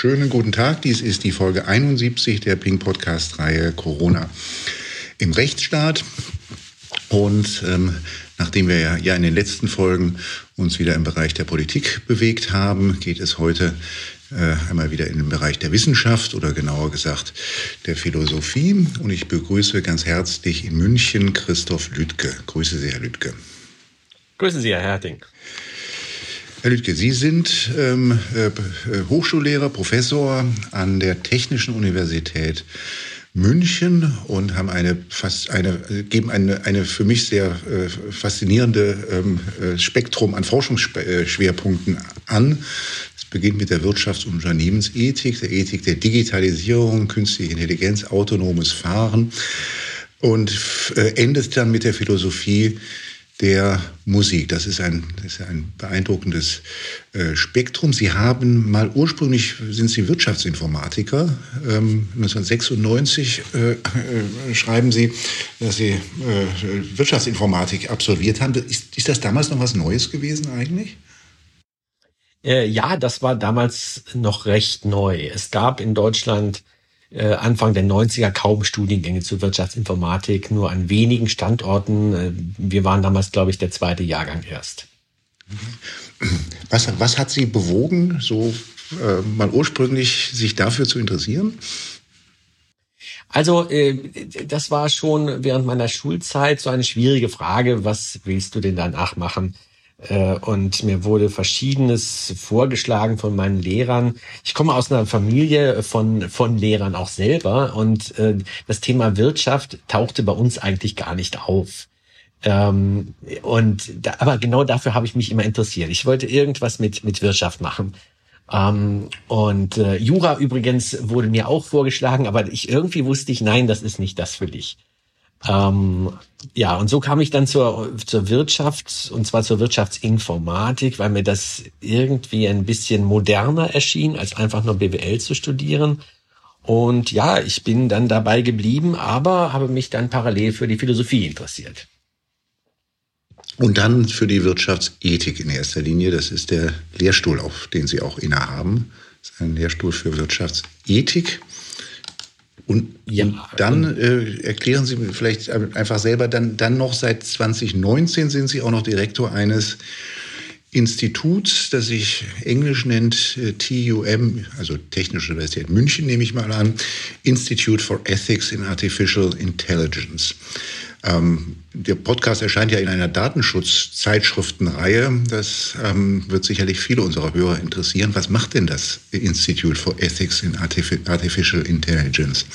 Schönen guten Tag. Dies ist die Folge 71 der Pink Podcast Reihe Corona im Rechtsstaat. Und ähm, nachdem wir ja, ja in den letzten Folgen uns wieder im Bereich der Politik bewegt haben, geht es heute äh, einmal wieder in den Bereich der Wissenschaft oder genauer gesagt der Philosophie. Und ich begrüße ganz herzlich in München Christoph Lüdke. Grüße Sie, Herr Lüdke. Grüßen Sie, Herr Herting. Herr Lüdke, Sie sind ähm, äh, Hochschullehrer, Professor an der Technischen Universität München und haben eine fast eine geben eine eine für mich sehr äh, faszinierende ähm, äh, Spektrum an Forschungsschwerpunkten an. Es beginnt mit der Wirtschafts- und Unternehmensethik, der Ethik der Digitalisierung, künstliche Intelligenz, autonomes Fahren und äh, endet dann mit der Philosophie der Musik. Das ist ein, das ist ein beeindruckendes äh, Spektrum. Sie haben mal ursprünglich sind Sie Wirtschaftsinformatiker. Ähm, 1996 äh, äh, schreiben Sie, dass Sie äh, Wirtschaftsinformatik absolviert haben. Ist, ist das damals noch was Neues gewesen eigentlich? Äh, ja, das war damals noch recht neu. Es gab in Deutschland äh, Anfang der 90er kaum Studiengänge zur Wirtschaftsinformatik, nur an wenigen Standorten. Äh, wir waren damals, glaube ich, der zweite Jahrgang erst. Was, was hat Sie bewogen, so äh, mal ursprünglich sich dafür zu interessieren? Also, äh, das war schon während meiner Schulzeit so eine schwierige Frage. Was willst du denn danach machen? Äh, und mir wurde verschiedenes vorgeschlagen von meinen Lehrern. Ich komme aus einer Familie von, von Lehrern auch selber und äh, das Thema Wirtschaft tauchte bei uns eigentlich gar nicht auf. Ähm, und da, aber genau dafür habe ich mich immer interessiert. Ich wollte irgendwas mit, mit Wirtschaft machen. Ähm, und äh, Jura übrigens wurde mir auch vorgeschlagen, aber ich irgendwie wusste ich, nein, das ist nicht das für dich. Ähm, ja, und so kam ich dann zur, zur Wirtschaft, und zwar zur Wirtschaftsinformatik, weil mir das irgendwie ein bisschen moderner erschien, als einfach nur BWL zu studieren. Und ja, ich bin dann dabei geblieben, aber habe mich dann parallel für die Philosophie interessiert. Und dann für die Wirtschaftsethik in erster Linie. Das ist der Lehrstuhl, auf den Sie auch innehaben. Das ist ein Lehrstuhl für Wirtschaftsethik. Und, ja, und dann äh, erklären Sie mir vielleicht einfach selber, dann, dann noch seit 2019 sind Sie auch noch Direktor eines Instituts, das sich Englisch nennt, äh, TUM, also Technische Universität München nehme ich mal an, Institute for Ethics in Artificial Intelligence. Ähm, der Podcast erscheint ja in einer Datenschutzzeitschriftenreihe. Das ähm, wird sicherlich viele unserer Hörer interessieren. Was macht denn das Institute for Ethics in Artificial Intelligence?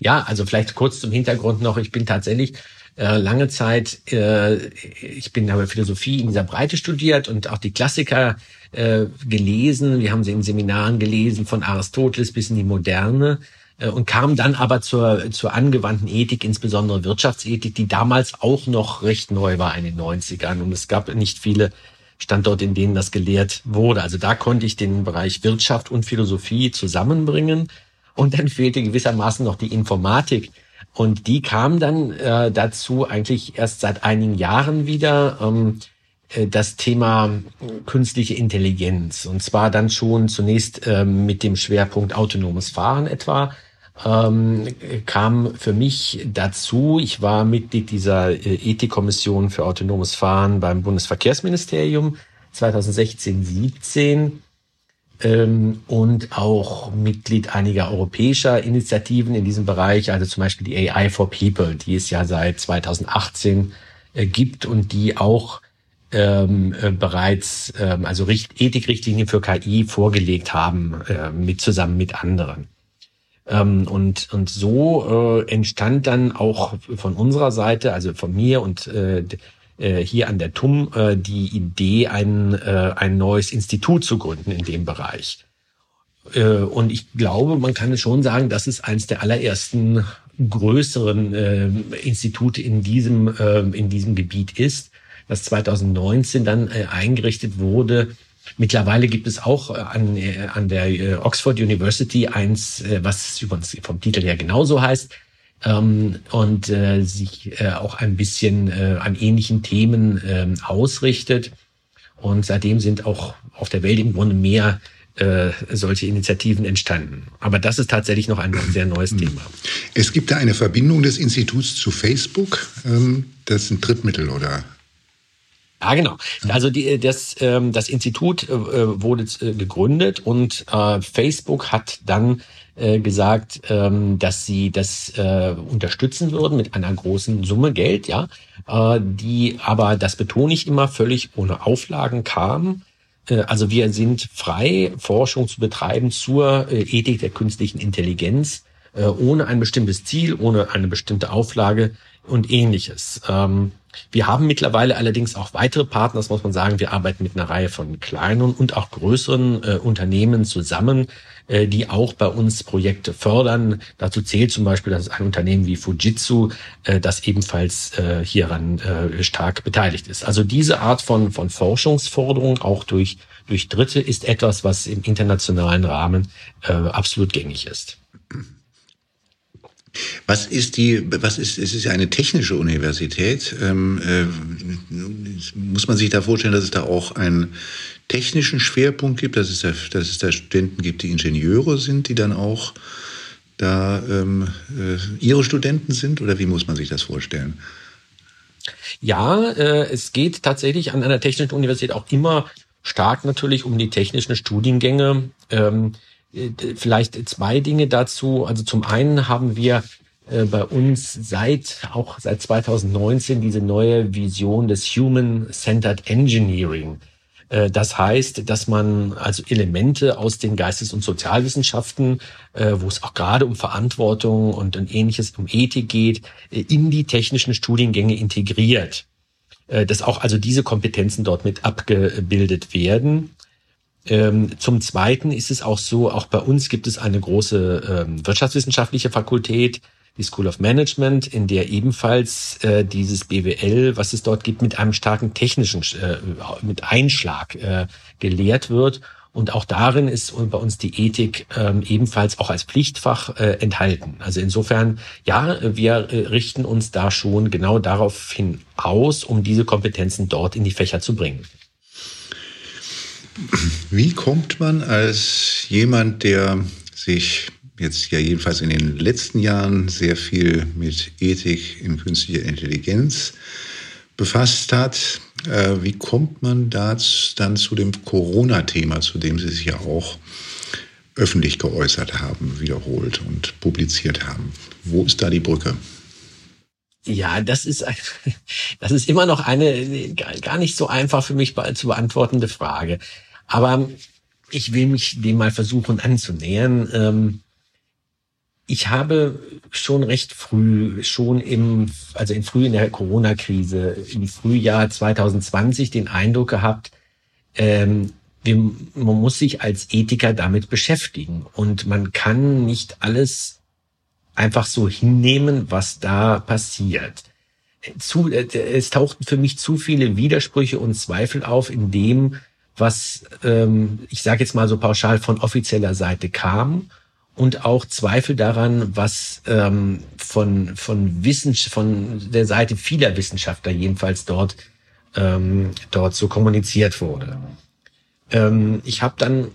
Ja, also vielleicht kurz zum Hintergrund noch. Ich bin tatsächlich äh, lange Zeit, äh, ich bin habe Philosophie in dieser Breite studiert und auch die Klassiker äh, gelesen. Wir haben sie in Seminaren gelesen, von Aristoteles bis in die Moderne. Äh, und kam dann aber zur, zur angewandten Ethik, insbesondere Wirtschaftsethik, die damals auch noch recht neu war in den 90ern. Und es gab nicht viele Standorte, in denen das gelehrt wurde. Also da konnte ich den Bereich Wirtschaft und Philosophie zusammenbringen. Und dann fehlte gewissermaßen noch die Informatik. Und die kam dann äh, dazu eigentlich erst seit einigen Jahren wieder. Ähm, äh, das Thema künstliche Intelligenz. Und zwar dann schon zunächst äh, mit dem Schwerpunkt autonomes Fahren etwa. Ähm, kam für mich dazu, ich war Mitglied dieser äh, Ethikkommission für autonomes Fahren beim Bundesverkehrsministerium 2016, 17 ähm, und auch Mitglied einiger europäischer Initiativen in diesem Bereich, also zum Beispiel die AI for People, die es ja seit 2018 äh, gibt und die auch ähm, äh, bereits ähm, also Richt Ethikrichtlinien für KI vorgelegt haben, äh, mit zusammen mit anderen. Ähm, und, und so äh, entstand dann auch von unserer Seite, also von mir und äh, äh hier an der TUM, äh, die Idee, ein, äh, ein neues Institut zu gründen in dem Bereich. Äh, und ich glaube, man kann es schon sagen, das ist eines der allerersten größeren äh, Institute in diesem, äh, in diesem Gebiet ist das 2019 dann äh, eingerichtet wurde. Mittlerweile gibt es auch äh, an, äh, an der äh, Oxford University eins, äh, was übrigens vom Titel her genauso heißt, ähm, und äh, sich äh, auch ein bisschen äh, an ähnlichen Themen äh, ausrichtet. Und seitdem sind auch auf der Welt im Grunde mehr äh, solche Initiativen entstanden. Aber das ist tatsächlich noch ein sehr neues hm. Thema. Es gibt da eine Verbindung des Instituts zu Facebook. Ähm, das ist ein Drittmittel, oder? Ja, genau. Also die, das, ähm, das Institut äh, wurde äh, gegründet und äh, Facebook hat dann äh, gesagt, ähm, dass sie das äh, unterstützen würden mit einer großen Summe Geld, ja, äh, die aber, das betone ich immer, völlig ohne Auflagen kam. Äh, also wir sind frei, Forschung zu betreiben zur äh, Ethik der künstlichen Intelligenz, äh, ohne ein bestimmtes Ziel, ohne eine bestimmte Auflage und ähnliches. Ähm, wir haben mittlerweile allerdings auch weitere Partner, das muss man sagen. Wir arbeiten mit einer Reihe von kleinen und auch größeren äh, Unternehmen zusammen, äh, die auch bei uns Projekte fördern. Dazu zählt zum Beispiel, dass ein Unternehmen wie Fujitsu, äh, das ebenfalls äh, hieran äh, stark beteiligt ist. Also diese Art von, von Forschungsforderung, auch durch, durch Dritte, ist etwas, was im internationalen Rahmen äh, absolut gängig ist. Was ist die, was ist, es ist ja eine technische Universität. Ähm, äh, muss man sich da vorstellen, dass es da auch einen technischen Schwerpunkt gibt, dass es da, dass es da Studenten gibt, die Ingenieure sind, die dann auch da ähm, äh, ihre Studenten sind? Oder wie muss man sich das vorstellen? Ja, äh, es geht tatsächlich an einer technischen Universität auch immer stark natürlich um die technischen Studiengänge. Ähm, äh, vielleicht zwei Dinge dazu. Also zum einen haben wir äh, bei uns seit auch seit 2019 diese neue Vision des Human-Centered Engineering. Äh, das heißt, dass man also Elemente aus den Geistes- und Sozialwissenschaften, wo es auch gerade um Verantwortung und ähnliches, um Ethik geht, in die technischen Studiengänge integriert. Dass auch also diese Kompetenzen dort mit abgebildet werden. Ähm, zum Zweiten ist es auch so, auch bei uns gibt es eine große ähm, wirtschaftswissenschaftliche Fakultät, die School of Management, in der ebenfalls äh, dieses BWL, was es dort gibt, mit einem starken technischen, äh, mit Einschlag äh, gelehrt wird. Und auch darin ist bei uns die Ethik ähm, ebenfalls auch als Pflichtfach äh, enthalten. Also insofern, ja, wir äh, richten uns da schon genau darauf hin aus, um diese Kompetenzen dort in die Fächer zu bringen. Wie kommt man als jemand, der sich jetzt ja jedenfalls in den letzten Jahren sehr viel mit Ethik in künstlicher Intelligenz befasst hat, äh, wie kommt man da dann zu dem Corona-Thema, zu dem Sie sich ja auch öffentlich geäußert haben, wiederholt und publiziert haben? Wo ist da die Brücke? Ja, das ist, das ist immer noch eine gar nicht so einfach für mich zu beantwortende Frage. Aber ich will mich dem mal versuchen anzunähern. Ähm, ich habe schon recht früh, schon im, also in früh in der Corona-Krise, im Frühjahr 2020 den Eindruck gehabt, ähm, man muss sich als Ethiker damit beschäftigen und man kann nicht alles einfach so hinnehmen, was da passiert. Zu, äh, es tauchten für mich zu viele Widersprüche und Zweifel auf in dem, was ähm, ich sage jetzt mal so pauschal von offizieller Seite kam und auch Zweifel daran, was ähm, von von Wissen von der Seite vieler Wissenschaftler jedenfalls dort ähm, dort so kommuniziert wurde. Ähm, ich habe dann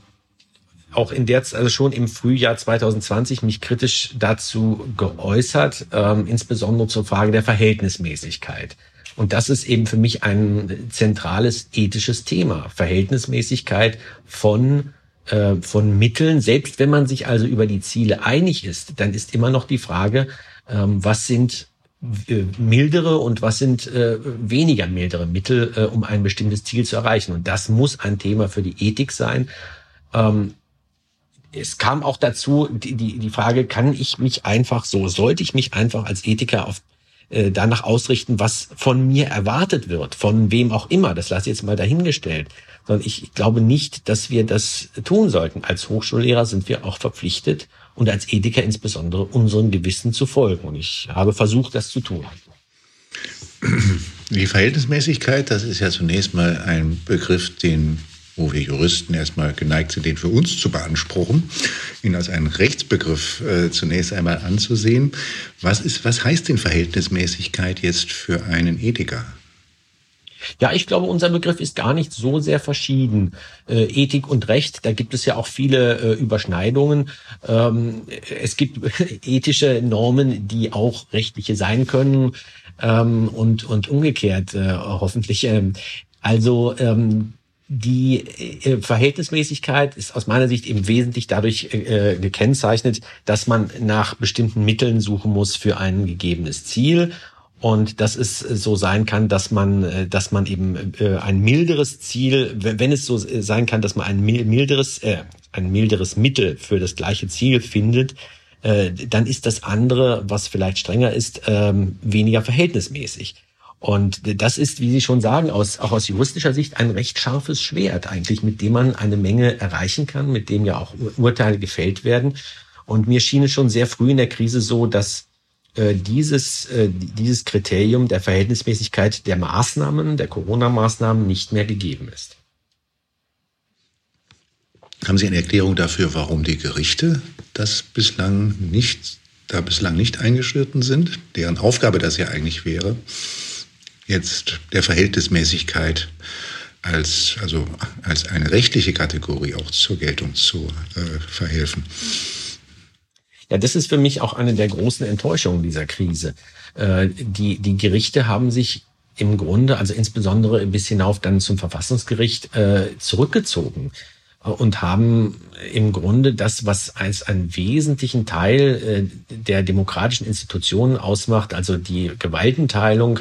auch in der also schon im Frühjahr 2020 mich kritisch dazu geäußert, ähm, insbesondere zur Frage der Verhältnismäßigkeit. Und das ist eben für mich ein zentrales ethisches Thema. Verhältnismäßigkeit von äh, von Mitteln. Selbst wenn man sich also über die Ziele einig ist, dann ist immer noch die Frage, ähm, was sind äh, mildere und was sind äh, weniger mildere Mittel, um ein bestimmtes Ziel zu erreichen. Und das muss ein Thema für die Ethik sein. Ähm, es kam auch dazu die Frage, kann ich mich einfach so, sollte ich mich einfach als Ethiker auf äh, danach ausrichten, was von mir erwartet wird, von wem auch immer. Das lasse ich jetzt mal dahingestellt. Sondern ich glaube nicht, dass wir das tun sollten. Als Hochschullehrer sind wir auch verpflichtet und als Ethiker insbesondere unseren Gewissen zu folgen. Und ich habe versucht, das zu tun. Die Verhältnismäßigkeit, das ist ja zunächst mal ein Begriff, den wo wir Juristen erstmal geneigt sind, den für uns zu beanspruchen, ihn als einen Rechtsbegriff äh, zunächst einmal anzusehen. Was, ist, was heißt denn Verhältnismäßigkeit jetzt für einen Ethiker? Ja, ich glaube, unser Begriff ist gar nicht so sehr verschieden. Äh, Ethik und Recht, da gibt es ja auch viele äh, Überschneidungen. Ähm, es gibt ethische Normen, die auch rechtliche sein können ähm, und, und umgekehrt äh, hoffentlich. Ähm, also ähm, die äh, Verhältnismäßigkeit ist aus meiner Sicht eben wesentlich dadurch äh, gekennzeichnet, dass man nach bestimmten Mitteln suchen muss für ein gegebenes Ziel und dass es so sein kann, dass man, äh, dass man eben äh, ein milderes Ziel, wenn es so sein kann, dass man ein milderes, äh, ein milderes Mittel für das gleiche Ziel findet, äh, dann ist das andere, was vielleicht strenger ist, ähm, weniger verhältnismäßig. Und das ist, wie Sie schon sagen, aus, auch aus juristischer Sicht ein recht scharfes Schwert eigentlich, mit dem man eine Menge erreichen kann, mit dem ja auch Urteile gefällt werden. Und mir schien es schon sehr früh in der Krise so, dass äh, dieses, äh, dieses Kriterium der Verhältnismäßigkeit der Maßnahmen, der Corona-Maßnahmen nicht mehr gegeben ist. Haben Sie eine Erklärung dafür, warum die Gerichte das bislang nicht, da bislang nicht eingeschritten sind, deren Aufgabe das ja eigentlich wäre, jetzt der Verhältnismäßigkeit als, also als eine rechtliche Kategorie auch zur Geltung zu äh, verhelfen? Ja, das ist für mich auch eine der großen Enttäuschungen dieser Krise. Äh, die, die Gerichte haben sich im Grunde, also insbesondere bis hinauf dann zum Verfassungsgericht, äh, zurückgezogen und haben im Grunde das, was als einen wesentlichen Teil äh, der demokratischen Institutionen ausmacht, also die Gewaltenteilung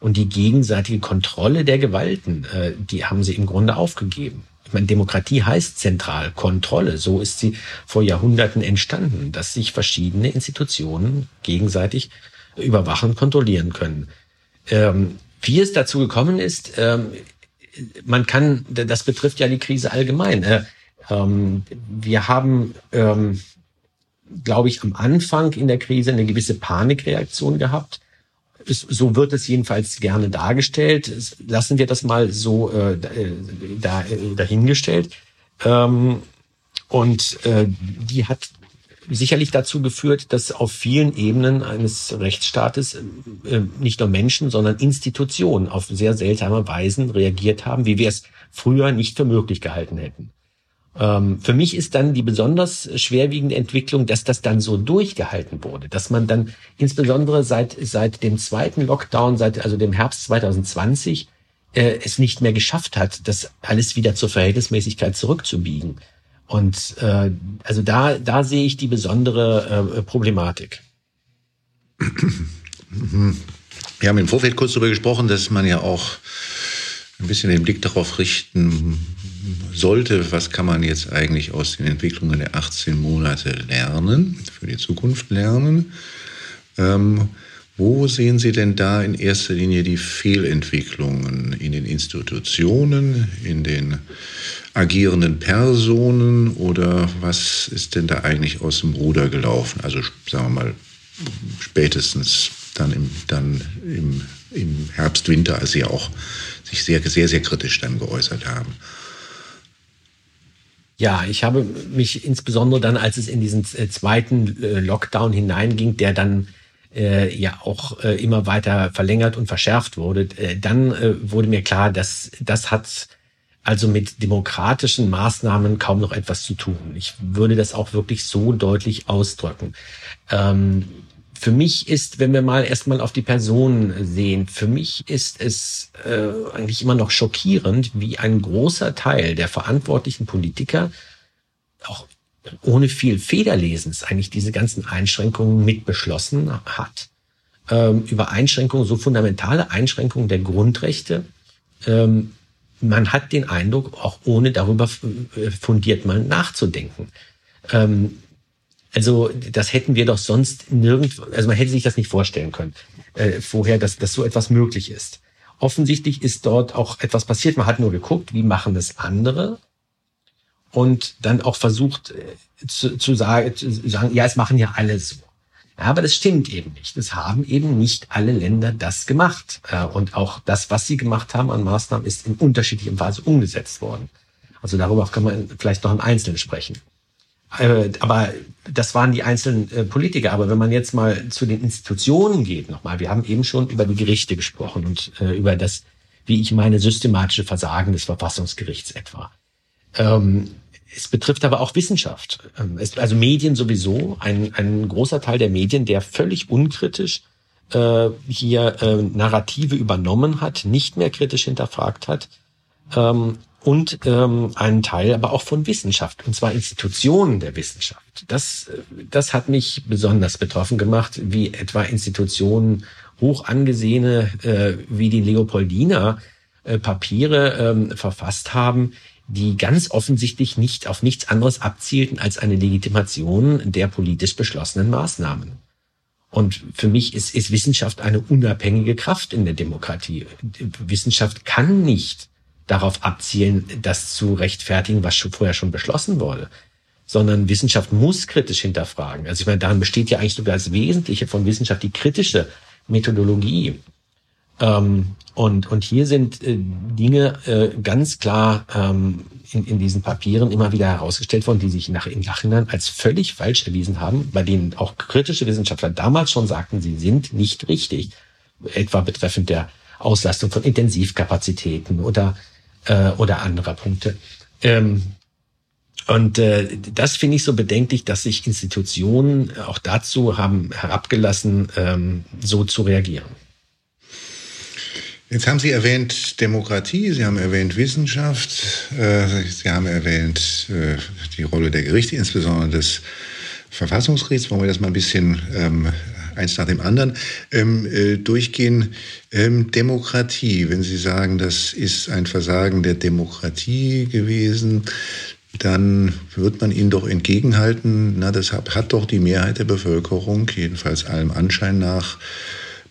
und die gegenseitige Kontrolle der Gewalten, die haben sie im Grunde aufgegeben. Ich meine, Demokratie heißt zentral Kontrolle. So ist sie vor Jahrhunderten entstanden, dass sich verschiedene Institutionen gegenseitig überwachen, kontrollieren können. Ähm, wie es dazu gekommen ist, ähm, man kann, das betrifft ja die Krise allgemein. Äh, ähm, wir haben, glaube ich, am Anfang in der Krise eine gewisse Panikreaktion gehabt so wird es jedenfalls gerne dargestellt. Lassen wir das mal so äh, da, äh, dahingestellt. Ähm, und äh, die hat sicherlich dazu geführt, dass auf vielen Ebenen eines Rechtsstaates äh, nicht nur Menschen, sondern Institutionen auf sehr seltsame Weisen reagiert haben, wie wir es früher nicht für möglich gehalten hätten. Ähm, für mich ist dann die besonders schwerwiegende Entwicklung, dass das dann so durchgehalten wurde, dass man dann insbesondere seit, seit dem zweiten Lockdown, seit also dem Herbst 2020, äh, es nicht mehr geschafft hat, das alles wieder zur Verhältnismäßigkeit zurückzubiegen. Und äh, also da, da sehe ich die besondere äh, Problematik. Wir haben im Vorfeld kurz darüber gesprochen, dass man ja auch ein bisschen den Blick darauf richten sollte, was kann man jetzt eigentlich aus den Entwicklungen der 18 Monate lernen, für die Zukunft lernen. Ähm, wo sehen Sie denn da in erster Linie die Fehlentwicklungen in den Institutionen, in den agierenden Personen oder was ist denn da eigentlich aus dem Ruder gelaufen? Also sagen wir mal spätestens dann im, dann im, im Herbst, Winter, als Sie auch sich sehr, sehr, sehr kritisch dann geäußert haben. Ja, ich habe mich insbesondere dann, als es in diesen äh, zweiten äh, Lockdown hineinging, der dann äh, ja auch äh, immer weiter verlängert und verschärft wurde, äh, dann äh, wurde mir klar, dass das hat also mit demokratischen Maßnahmen kaum noch etwas zu tun. Ich würde das auch wirklich so deutlich ausdrücken. Ähm, für mich ist, wenn wir mal erstmal auf die Person sehen, für mich ist es äh, eigentlich immer noch schockierend, wie ein großer Teil der verantwortlichen Politiker auch ohne viel Federlesens eigentlich diese ganzen Einschränkungen mitbeschlossen hat. Ähm, über Einschränkungen, so fundamentale Einschränkungen der Grundrechte. Ähm, man hat den Eindruck, auch ohne darüber äh, fundiert mal nachzudenken. Ähm, also das hätten wir doch sonst nirgendwo, also man hätte sich das nicht vorstellen können äh, vorher, dass, dass so etwas möglich ist. Offensichtlich ist dort auch etwas passiert. Man hat nur geguckt, wie machen das andere und dann auch versucht äh, zu, zu, sagen, zu sagen, ja, es machen ja alle so. Ja, aber das stimmt eben nicht. Es haben eben nicht alle Länder das gemacht. Äh, und auch das, was sie gemacht haben an Maßnahmen, ist in unterschiedlichem Weise umgesetzt worden. Also darüber kann man vielleicht noch im Einzelnen sprechen. Äh, aber das waren die einzelnen äh, Politiker. Aber wenn man jetzt mal zu den Institutionen geht, nochmal, wir haben eben schon über die Gerichte gesprochen und äh, über das wie ich meine systematische Versagen des Verfassungsgerichts etwa. Ähm, es betrifft aber auch Wissenschaft. Ähm, also Medien sowieso, ein, ein großer Teil der Medien, der völlig unkritisch hier Narrative übernommen hat, nicht mehr kritisch hinterfragt hat. Ähm, und ähm, einen Teil aber auch von Wissenschaft, und zwar Institutionen der Wissenschaft. Das, das hat mich besonders betroffen gemacht, wie etwa Institutionen hoch angesehene äh, wie die Leopoldina äh, Papiere ähm, verfasst haben, die ganz offensichtlich nicht auf nichts anderes abzielten als eine Legitimation der politisch beschlossenen Maßnahmen. Und für mich ist, ist Wissenschaft eine unabhängige Kraft in der Demokratie. Wissenschaft kann nicht darauf abzielen, das zu rechtfertigen, was schon vorher schon beschlossen wurde, sondern Wissenschaft muss kritisch hinterfragen. Also ich meine, daran besteht ja eigentlich sogar das Wesentliche von Wissenschaft die kritische Methodologie. Ähm, und, und hier sind äh, Dinge äh, ganz klar ähm, in, in diesen Papieren immer wieder herausgestellt worden, die sich nach, im Nachhinein als völlig falsch erwiesen haben, bei denen auch kritische Wissenschaftler damals schon sagten, sie sind nicht richtig, etwa betreffend der Auslastung von Intensivkapazitäten oder, äh, oder anderer Punkte. Ähm, und äh, das finde ich so bedenklich, dass sich Institutionen auch dazu haben herabgelassen, ähm, so zu reagieren. Jetzt haben Sie erwähnt Demokratie, Sie haben erwähnt Wissenschaft, äh, Sie haben erwähnt äh, die Rolle der Gerichte, insbesondere des Verfassungsgerichts. Wollen wir das mal ein bisschen ähm, eins nach dem anderen ähm, äh, durchgehen? Ähm, Demokratie, wenn Sie sagen, das ist ein Versagen der Demokratie gewesen, dann wird man ihnen doch entgegenhalten, na, das hat, hat doch die Mehrheit der Bevölkerung, jedenfalls allem Anschein nach,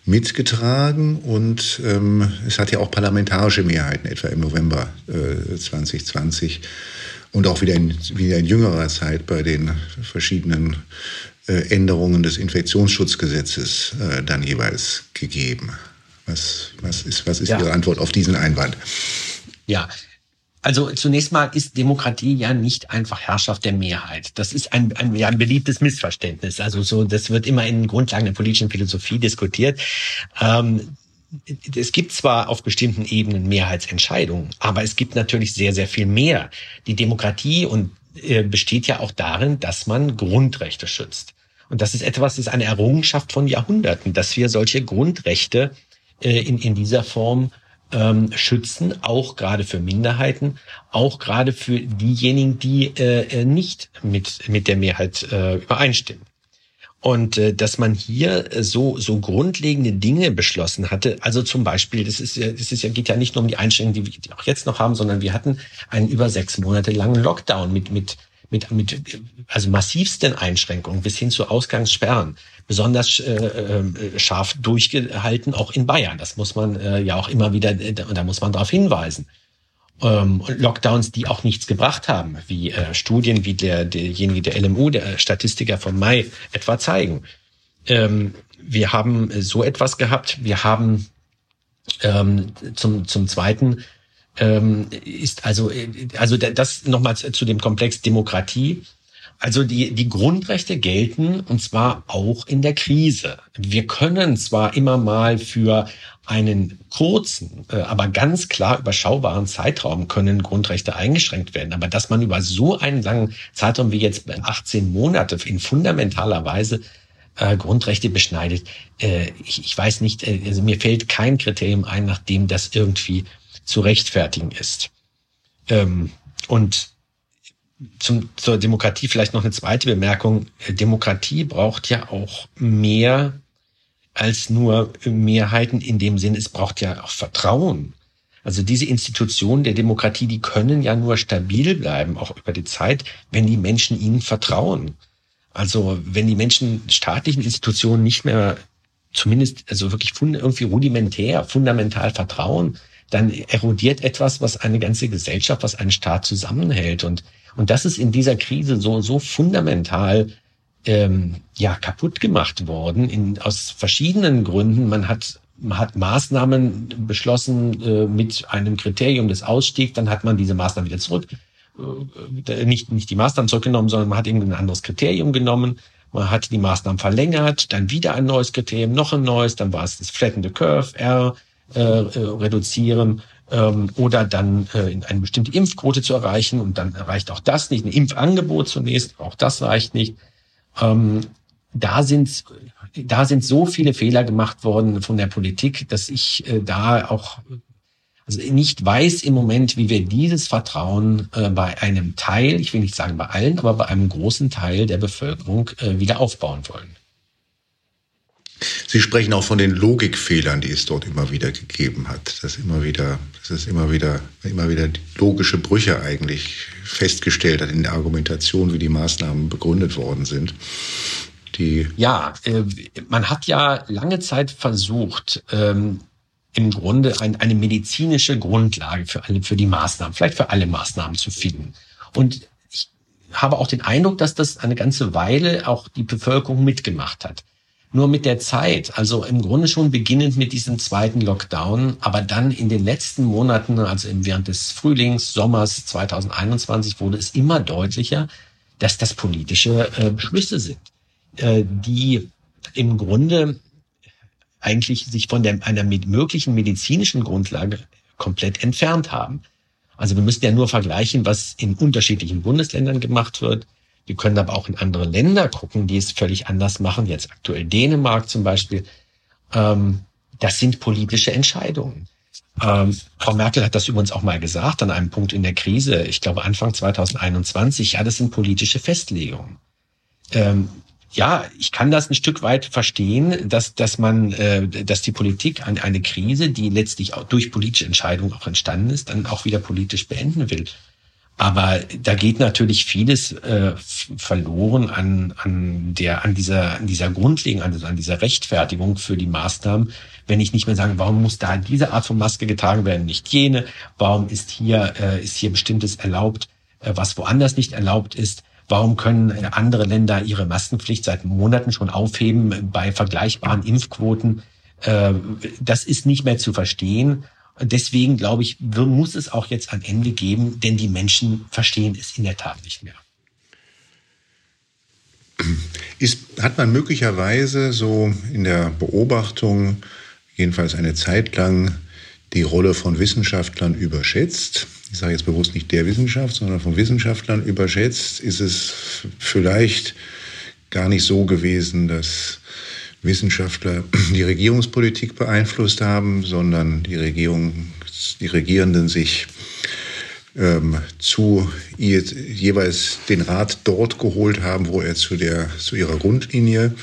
mitgetragen. Und ähm, es hat ja auch parlamentarische Mehrheiten, etwa im November äh, 2020 und auch wieder in, wieder in jüngerer Zeit bei den verschiedenen Änderungen des Infektionsschutzgesetzes äh, dann jeweils gegeben. Was, was ist, was ist ja. Ihre Antwort auf diesen Einwand? Ja, also zunächst mal ist Demokratie ja nicht einfach Herrschaft der Mehrheit. Das ist ein, ein, ja, ein beliebtes Missverständnis. Also so, das wird immer in Grundlagen der politischen Philosophie diskutiert. Ähm, es gibt zwar auf bestimmten Ebenen Mehrheitsentscheidungen, aber es gibt natürlich sehr, sehr viel mehr. Die Demokratie und äh, besteht ja auch darin, dass man Grundrechte schützt. Und das ist etwas, das ist eine Errungenschaft von Jahrhunderten, dass wir solche Grundrechte äh, in, in dieser Form ähm, schützen, auch gerade für Minderheiten, auch gerade für diejenigen, die äh, äh, nicht mit, mit der Mehrheit äh, übereinstimmen. Und äh, dass man hier so so grundlegende Dinge beschlossen hatte, also zum Beispiel, das ist ja, das ist ja geht ja nicht nur um die Einschränkungen, die wir auch jetzt noch haben, sondern wir hatten einen über sechs Monate langen Lockdown mit mit mit mit also massivsten Einschränkungen bis hin zu Ausgangssperren besonders äh, äh, scharf durchgehalten, auch in Bayern. Das muss man äh, ja auch immer wieder, äh, da muss man darauf hinweisen. Ähm, Lockdowns, die auch nichts gebracht haben, wie äh, Studien wie der, derjenige der LMU, der Statistiker vom Mai etwa zeigen. Ähm, wir haben so etwas gehabt. Wir haben ähm, zum, zum Zweiten ähm, ist also, äh, also das nochmal zu dem Komplex Demokratie. Also die, die Grundrechte gelten und zwar auch in der Krise. Wir können zwar immer mal für einen kurzen, äh, aber ganz klar überschaubaren Zeitraum können Grundrechte eingeschränkt werden. Aber dass man über so einen langen Zeitraum wie jetzt 18 Monate in fundamentaler Weise äh, Grundrechte beschneidet, äh, ich, weiß nicht, also mir fällt kein Kriterium ein, nach dem das irgendwie zu rechtfertigen ist. Ähm, und zum, zur Demokratie vielleicht noch eine zweite Bemerkung. Demokratie braucht ja auch mehr als nur Mehrheiten in dem Sinn, es braucht ja auch Vertrauen. Also diese Institutionen der Demokratie, die können ja nur stabil bleiben, auch über die Zeit, wenn die Menschen ihnen vertrauen. Also wenn die Menschen staatlichen Institutionen nicht mehr zumindest also wirklich irgendwie rudimentär, fundamental vertrauen, dann erodiert etwas, was eine ganze Gesellschaft, was einen Staat zusammenhält. Und und das ist in dieser Krise so, so fundamental ähm, ja, kaputt gemacht worden, in, aus verschiedenen Gründen. Man hat, man hat Maßnahmen beschlossen äh, mit einem Kriterium des Ausstiegs, dann hat man diese Maßnahmen wieder zurück, äh, nicht, nicht die Maßnahmen zurückgenommen, sondern man hat irgendein anderes Kriterium genommen. Man hat die Maßnahmen verlängert, dann wieder ein neues Kriterium, noch ein neues, dann war es das Flatten the Curve, R, äh, reduzieren ähm, oder dann äh, eine bestimmte Impfquote zu erreichen. Und dann reicht auch das nicht. Ein Impfangebot zunächst, auch das reicht nicht. Ähm, da sind da sind so viele Fehler gemacht worden von der Politik, dass ich äh, da auch also nicht weiß im Moment, wie wir dieses Vertrauen äh, bei einem Teil, ich will nicht sagen bei allen, aber bei einem großen Teil der Bevölkerung äh, wieder aufbauen wollen. Sie sprechen auch von den Logikfehlern, die es dort immer wieder gegeben hat. Dass immer wieder, dass es immer wieder, immer wieder logische Brüche eigentlich festgestellt hat in der Argumentation, wie die Maßnahmen begründet worden sind. Die ja, äh, man hat ja lange Zeit versucht, ähm, im Grunde ein, eine medizinische Grundlage für alle, für die Maßnahmen, vielleicht für alle Maßnahmen zu finden. Und ich habe auch den Eindruck, dass das eine ganze Weile auch die Bevölkerung mitgemacht hat. Nur mit der Zeit, also im Grunde schon beginnend mit diesem zweiten Lockdown, aber dann in den letzten Monaten, also während des Frühlings, Sommers 2021, wurde es immer deutlicher, dass das politische äh, Beschlüsse sind, äh, die im Grunde eigentlich sich von der, einer mit möglichen medizinischen Grundlage komplett entfernt haben. Also wir müssen ja nur vergleichen, was in unterschiedlichen Bundesländern gemacht wird. Wir können aber auch in andere Länder gucken, die es völlig anders machen. Jetzt aktuell Dänemark zum Beispiel. Ähm, das sind politische Entscheidungen. Ähm, Frau Merkel hat das übrigens auch mal gesagt an einem Punkt in der Krise, ich glaube Anfang 2021, ja, das sind politische Festlegungen. Ähm, ja, ich kann das ein Stück weit verstehen, dass, dass man, äh, dass die Politik an eine Krise, die letztlich auch durch politische Entscheidungen auch entstanden ist, dann auch wieder politisch beenden will. Aber da geht natürlich vieles äh, verloren an, an, der, an, dieser, an dieser Grundlegung, an, an dieser Rechtfertigung für die Maßnahmen, wenn ich nicht mehr sage, warum muss da diese Art von Maske getragen werden, nicht jene, warum ist hier, äh, ist hier bestimmtes erlaubt, äh, was woanders nicht erlaubt ist. Warum können äh, andere Länder ihre Maskenpflicht seit Monaten schon aufheben bei vergleichbaren Impfquoten? Äh, das ist nicht mehr zu verstehen. Deswegen glaube ich, muss es auch jetzt ein Ende geben, denn die Menschen verstehen es in der Tat nicht mehr. Ist, hat man möglicherweise so in der Beobachtung, jedenfalls eine Zeit lang, die Rolle von Wissenschaftlern überschätzt? Ich sage jetzt bewusst nicht der Wissenschaft, sondern von Wissenschaftlern überschätzt. Ist es vielleicht gar nicht so gewesen, dass Wissenschaftler die Regierungspolitik beeinflusst haben, sondern die Regierung, die Regierenden sich ähm, zu ihr, jeweils den Rat dort geholt haben, wo er zu, der, zu ihrer Grundlinie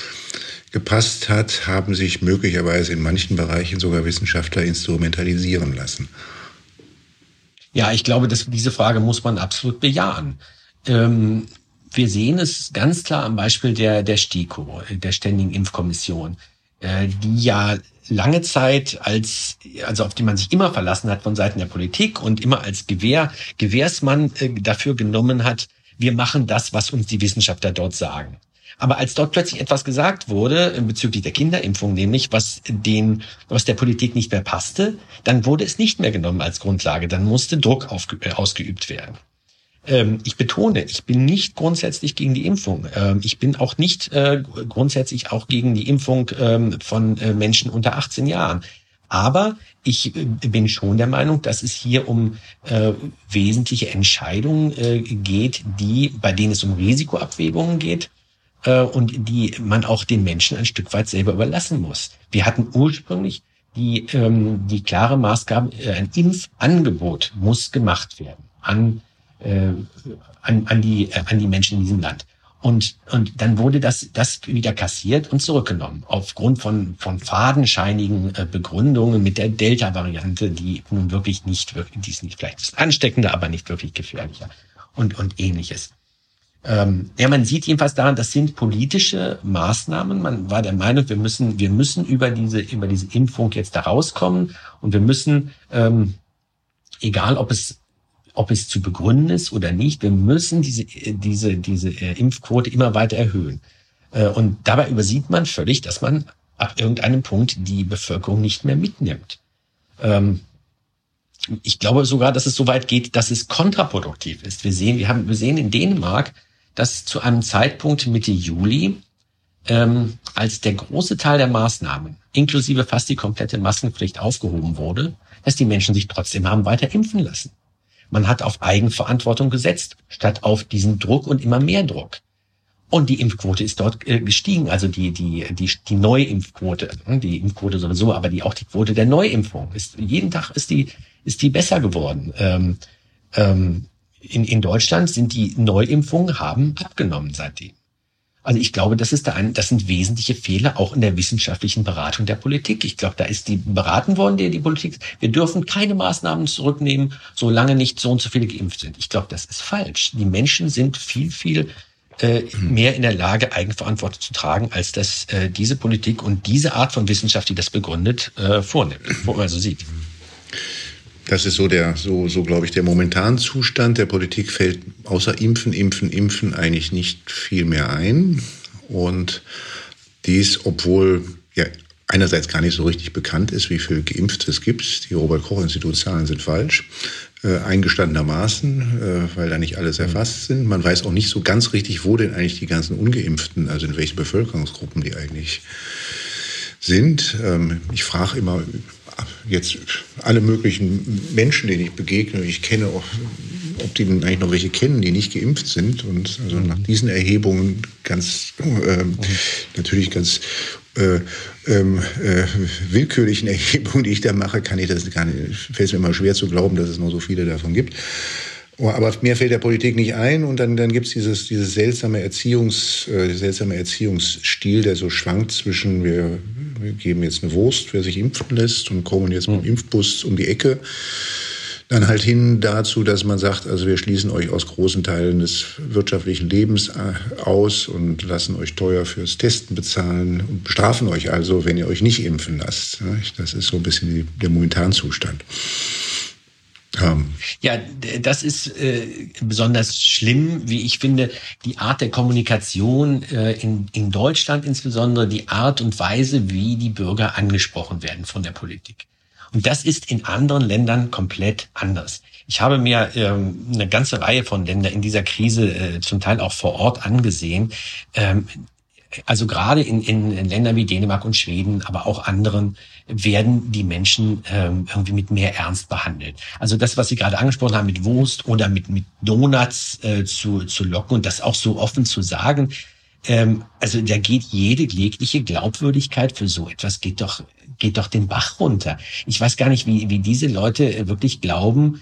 gepasst hat, haben sich möglicherweise in manchen Bereichen sogar Wissenschaftler instrumentalisieren lassen. Ja, ich glaube, dass diese Frage muss man absolut bejahen. Ähm, wir sehen es ganz klar am Beispiel der, der STIKO, der Ständigen Impfkommission, äh, die ja lange Zeit als, also auf die man sich immer verlassen hat von Seiten der Politik und immer als Gewehr, Gewehrsmann äh, dafür genommen hat, wir machen das, was uns die Wissenschaftler dort sagen. Aber als dort plötzlich etwas gesagt wurde äh, bezüglich der Kinderimpfung, nämlich was den, was der Politik nicht mehr passte, dann wurde es nicht mehr genommen als Grundlage. Dann musste Druck ausgeübt werden. Ähm, ich betone, ich bin nicht grundsätzlich gegen die Impfung. Ähm, ich bin auch nicht äh, grundsätzlich auch gegen die Impfung ähm, von äh, Menschen unter 18 Jahren. Aber ich äh, bin schon der Meinung, dass es hier um äh, wesentliche Entscheidungen äh, geht, die, bei denen es um Risikoabwägungen geht äh, und die man auch den Menschen ein Stück weit selber überlassen muss. Wir hatten ursprünglich die, ähm, die klare Maßgabe, äh, ein Impfangebot muss gemacht werden an äh, an, an, die, äh, an die Menschen in diesem Land. Und, und dann wurde das, das wieder kassiert und zurückgenommen. Aufgrund von, von fadenscheinigen äh, Begründungen mit der Delta-Variante, die nun wirklich nicht wirklich, die ist nicht vielleicht ansteckender, aber nicht wirklich gefährlicher und, und ähnliches. Ähm, ja, man sieht jedenfalls daran, das sind politische Maßnahmen. Man war der Meinung, wir müssen, wir müssen über diese, über diese Impfung jetzt da rauskommen und wir müssen, ähm, egal ob es ob es zu begründen ist oder nicht. Wir müssen diese, diese, diese äh, Impfquote immer weiter erhöhen. Äh, und dabei übersieht man völlig, dass man ab irgendeinem Punkt die Bevölkerung nicht mehr mitnimmt. Ähm, ich glaube sogar, dass es so weit geht, dass es kontraproduktiv ist. Wir sehen, wir haben, wir sehen in Dänemark, dass zu einem Zeitpunkt Mitte Juli ähm, als der große Teil der Maßnahmen, inklusive fast die komplette Maskenpflicht aufgehoben wurde, dass die Menschen sich trotzdem haben weiter impfen lassen. Man hat auf Eigenverantwortung gesetzt, statt auf diesen Druck und immer mehr Druck. Und die Impfquote ist dort äh, gestiegen, also die, die, die, die Neuimpfquote, hm, die Impfquote sowieso, aber die, auch die Quote der Neuimpfung ist, jeden Tag ist die, ist die besser geworden. Ähm, ähm, in, in Deutschland sind die Neuimpfungen haben abgenommen seitdem. Also ich glaube, das ist da ein, das sind wesentliche Fehler auch in der wissenschaftlichen Beratung der Politik. Ich glaube, da ist die beraten worden, die, die Politik. Wir dürfen keine Maßnahmen zurücknehmen, solange nicht so und so viele geimpft sind. Ich glaube, das ist falsch. Die Menschen sind viel, viel äh, mehr in der Lage, Eigenverantwortung zu tragen, als das äh, diese Politik und diese Art von Wissenschaft, die das begründet, äh, vornimmt, also sieht. Das ist so der, so, so glaube ich, der momentane Zustand der Politik fällt außer Impfen, Impfen, Impfen eigentlich nicht viel mehr ein. Und dies, obwohl ja einerseits gar nicht so richtig bekannt ist, wie viel Geimpfte es gibt. Die Robert-Koch-Institut-Zahlen sind falsch, äh, eingestandenermaßen, äh, weil da nicht alles erfasst sind. Man weiß auch nicht so ganz richtig, wo denn eigentlich die ganzen Ungeimpften, also in welchen Bevölkerungsgruppen die eigentlich sind. Ähm, ich frage immer jetzt alle möglichen Menschen, denen ich begegne, ich kenne auch, ob die denn eigentlich noch welche kennen, die nicht geimpft sind. Und also nach diesen Erhebungen ganz äh, natürlich ganz äh, ähm, äh, willkürlichen Erhebungen, die ich da mache, kann ich das gar nicht, fällt es mir immer schwer zu glauben, dass es noch so viele davon gibt. Oh, aber mehr fällt der Politik nicht ein und dann, dann gibt es dieses, dieses seltsame, Erziehungs, äh, seltsame Erziehungsstil, der so schwankt zwischen, wir, wir geben jetzt eine Wurst, wer sich impfen lässt und kommen jetzt mit dem Impfbus um die Ecke. Dann halt hin dazu, dass man sagt, also wir schließen euch aus großen Teilen des wirtschaftlichen Lebens äh, aus und lassen euch teuer fürs Testen bezahlen und bestrafen euch also, wenn ihr euch nicht impfen lasst. Das ist so ein bisschen der Momentanzustand. Ähm. Ja, das ist äh, besonders schlimm, wie ich finde, die Art der Kommunikation äh, in, in Deutschland insbesondere, die Art und Weise, wie die Bürger angesprochen werden von der Politik. Und das ist in anderen Ländern komplett anders. Ich habe mir ähm, eine ganze Reihe von Ländern in dieser Krise äh, zum Teil auch vor Ort angesehen. Ähm, also gerade in, in Ländern wie Dänemark und Schweden, aber auch anderen, werden die Menschen ähm, irgendwie mit mehr Ernst behandelt. Also das, was Sie gerade angesprochen haben mit Wurst oder mit, mit Donuts äh, zu, zu locken und das auch so offen zu sagen, ähm, also da geht jede jegliche Glaubwürdigkeit für so etwas geht doch geht doch den Bach runter. Ich weiß gar nicht, wie, wie diese Leute wirklich glauben,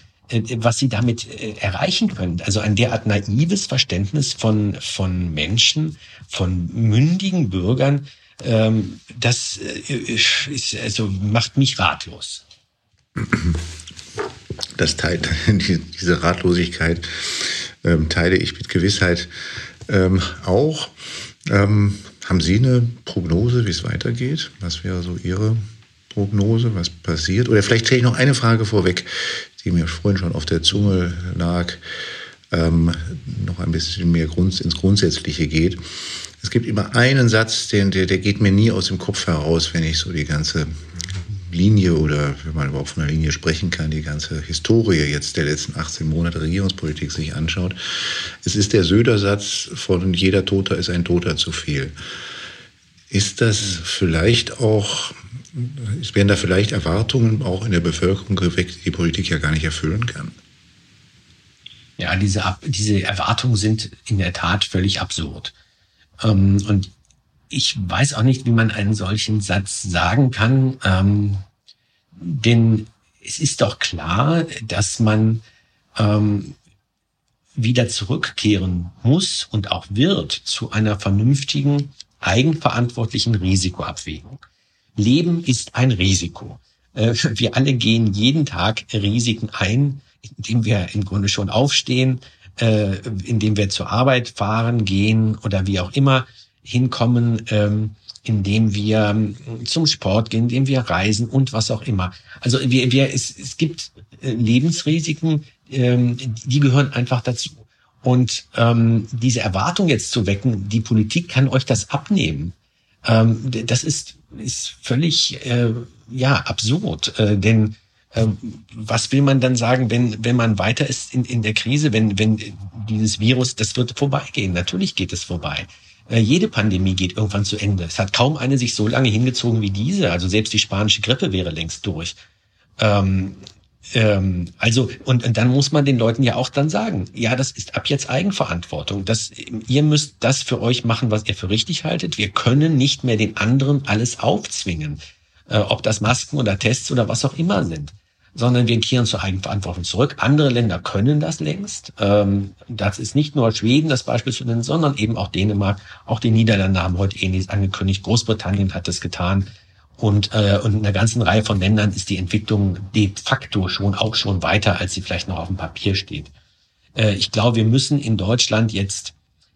was sie damit äh, erreichen können. Also ein derart naives Verständnis von, von Menschen, von mündigen Bürgern, ähm, das äh, ist, also macht mich ratlos. Das teilt, diese Ratlosigkeit ähm, teile ich mit Gewissheit ähm, auch. Haben Sie eine Prognose, wie es weitergeht? Was wäre so Ihre Prognose, was passiert? Oder vielleicht stelle ich noch eine Frage vorweg, die mir vorhin schon auf der Zunge lag, ähm, noch ein bisschen mehr Grund, ins Grundsätzliche geht. Es gibt immer einen Satz, den, der, der geht mir nie aus dem Kopf heraus, wenn ich so die ganze Linie oder wenn man überhaupt von einer Linie sprechen kann, die ganze Historie jetzt der letzten 18 Monate Regierungspolitik sich anschaut. Es ist der Söder-Satz von jeder Toter ist ein Toter zu viel. Ist das vielleicht auch es werden da vielleicht Erwartungen auch in der Bevölkerung geweckt, die die Politik ja gar nicht erfüllen kann. Ja, diese, diese Erwartungen sind in der Tat völlig absurd. Ähm, und ich weiß auch nicht, wie man einen solchen Satz sagen kann, ähm, denn es ist doch klar, dass man ähm, wieder zurückkehren muss und auch wird zu einer vernünftigen, eigenverantwortlichen Risikoabwägung. Leben ist ein Risiko. Äh, wir alle gehen jeden Tag Risiken ein, indem wir im Grunde schon aufstehen, äh, indem wir zur Arbeit fahren, gehen oder wie auch immer hinkommen, ähm, indem wir ähm, zum Sport gehen, indem wir reisen und was auch immer. Also wir, wir, es, es gibt äh, Lebensrisiken, ähm, die gehören einfach dazu. Und ähm, diese Erwartung jetzt zu wecken, die Politik kann euch das abnehmen, das ist ist völlig äh, ja absurd, äh, denn ähm, was will man dann sagen, wenn, wenn man weiter ist in, in der Krise, wenn, wenn dieses Virus, das wird vorbeigehen. Natürlich geht es vorbei. Äh, jede Pandemie geht irgendwann zu Ende. Es hat kaum eine sich so lange hingezogen wie diese. Also selbst die spanische Grippe wäre längst durch. Ähm, ähm, also, und, und dann muss man den Leuten ja auch dann sagen, ja, das ist ab jetzt Eigenverantwortung. Das, ihr müsst das für euch machen, was ihr für richtig haltet. Wir können nicht mehr den anderen alles aufzwingen. Äh, ob das Masken oder Tests oder was auch immer sind sondern wir kehren zur Eigenverantwortung zurück. Andere Länder können das längst. Ähm, das ist nicht nur Schweden das Beispiel zu nennen, sondern eben auch Dänemark. Auch die Niederlande haben heute ähnliches angekündigt. Großbritannien hat das getan. Und, äh, und in einer ganzen Reihe von Ländern ist die Entwicklung de facto schon auch schon weiter, als sie vielleicht noch auf dem Papier steht. Äh, ich glaube, wir müssen in Deutschland jetzt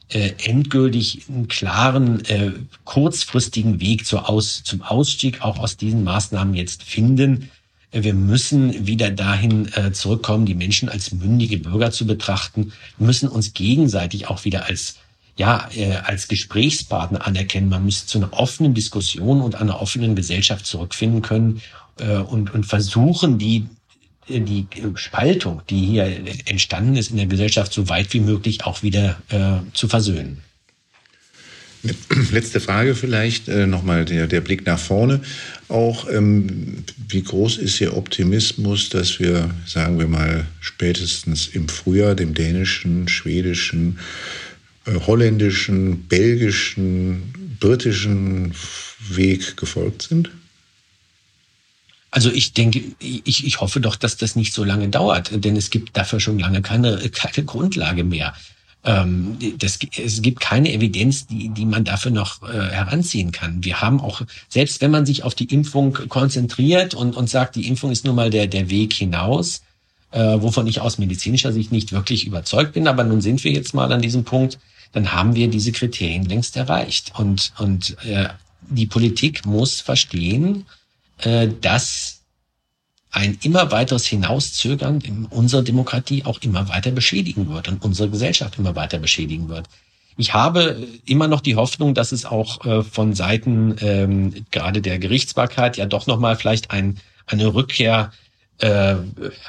äh, endgültig einen klaren, äh, kurzfristigen Weg zur Aus, zum Ausstieg auch aus diesen Maßnahmen jetzt finden wir müssen wieder dahin äh, zurückkommen, die Menschen als mündige Bürger zu betrachten. Wir müssen uns gegenseitig auch wieder als ja, äh, als Gesprächspartner anerkennen. Man müsste zu einer offenen Diskussion und einer offenen Gesellschaft zurückfinden können äh, und, und versuchen, die, die Spaltung, die hier entstanden ist in der Gesellschaft, so weit wie möglich auch wieder äh, zu versöhnen. Letzte Frage vielleicht, äh, nochmal der, der Blick nach vorne. Auch ähm, wie groß ist Ihr Optimismus, dass wir, sagen wir mal, spätestens im Frühjahr dem dänischen, schwedischen, äh, holländischen, belgischen, britischen Weg gefolgt sind? Also ich denke, ich, ich hoffe doch, dass das nicht so lange dauert, denn es gibt dafür schon lange keine, keine Grundlage mehr. Ähm, das, es gibt keine Evidenz, die, die man dafür noch äh, heranziehen kann. Wir haben auch, selbst wenn man sich auf die Impfung konzentriert und, und sagt, die Impfung ist nun mal der, der Weg hinaus, äh, wovon ich aus medizinischer Sicht nicht wirklich überzeugt bin, aber nun sind wir jetzt mal an diesem Punkt, dann haben wir diese Kriterien längst erreicht. Und, und äh, die Politik muss verstehen, äh, dass ein immer weiteres Hinauszögern in unserer Demokratie auch immer weiter beschädigen wird und unsere Gesellschaft immer weiter beschädigen wird. Ich habe immer noch die Hoffnung, dass es auch äh, von Seiten ähm, gerade der Gerichtsbarkeit ja doch nochmal vielleicht ein, eine Rückkehr äh,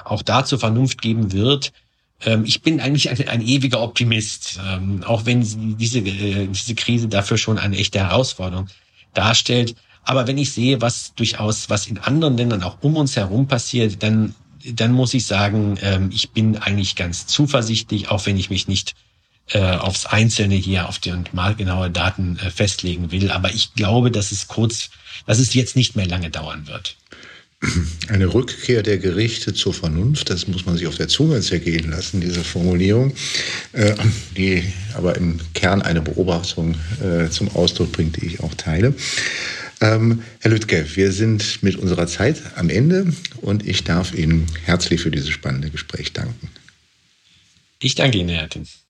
auch da zur Vernunft geben wird. Ähm, ich bin eigentlich ein, ein ewiger Optimist, ähm, auch wenn diese, äh, diese Krise dafür schon eine echte Herausforderung darstellt. Aber wenn ich sehe, was durchaus, was in anderen Ländern auch um uns herum passiert, dann, dann muss ich sagen, ähm, ich bin eigentlich ganz zuversichtlich, auch wenn ich mich nicht äh, aufs Einzelne hier auf die und mal genaue Daten äh, festlegen will. Aber ich glaube, dass es kurz, dass es jetzt nicht mehr lange dauern wird. Eine Rückkehr der Gerichte zur Vernunft, das muss man sich auf der Zunge zergehen lassen, diese Formulierung, äh, die aber im Kern eine Beobachtung äh, zum Ausdruck bringt, die ich auch teile. Ähm, Herr Lüttke, wir sind mit unserer Zeit am Ende und ich darf Ihnen herzlich für dieses spannende Gespräch danken. Ich danke Ihnen, Herr Tins.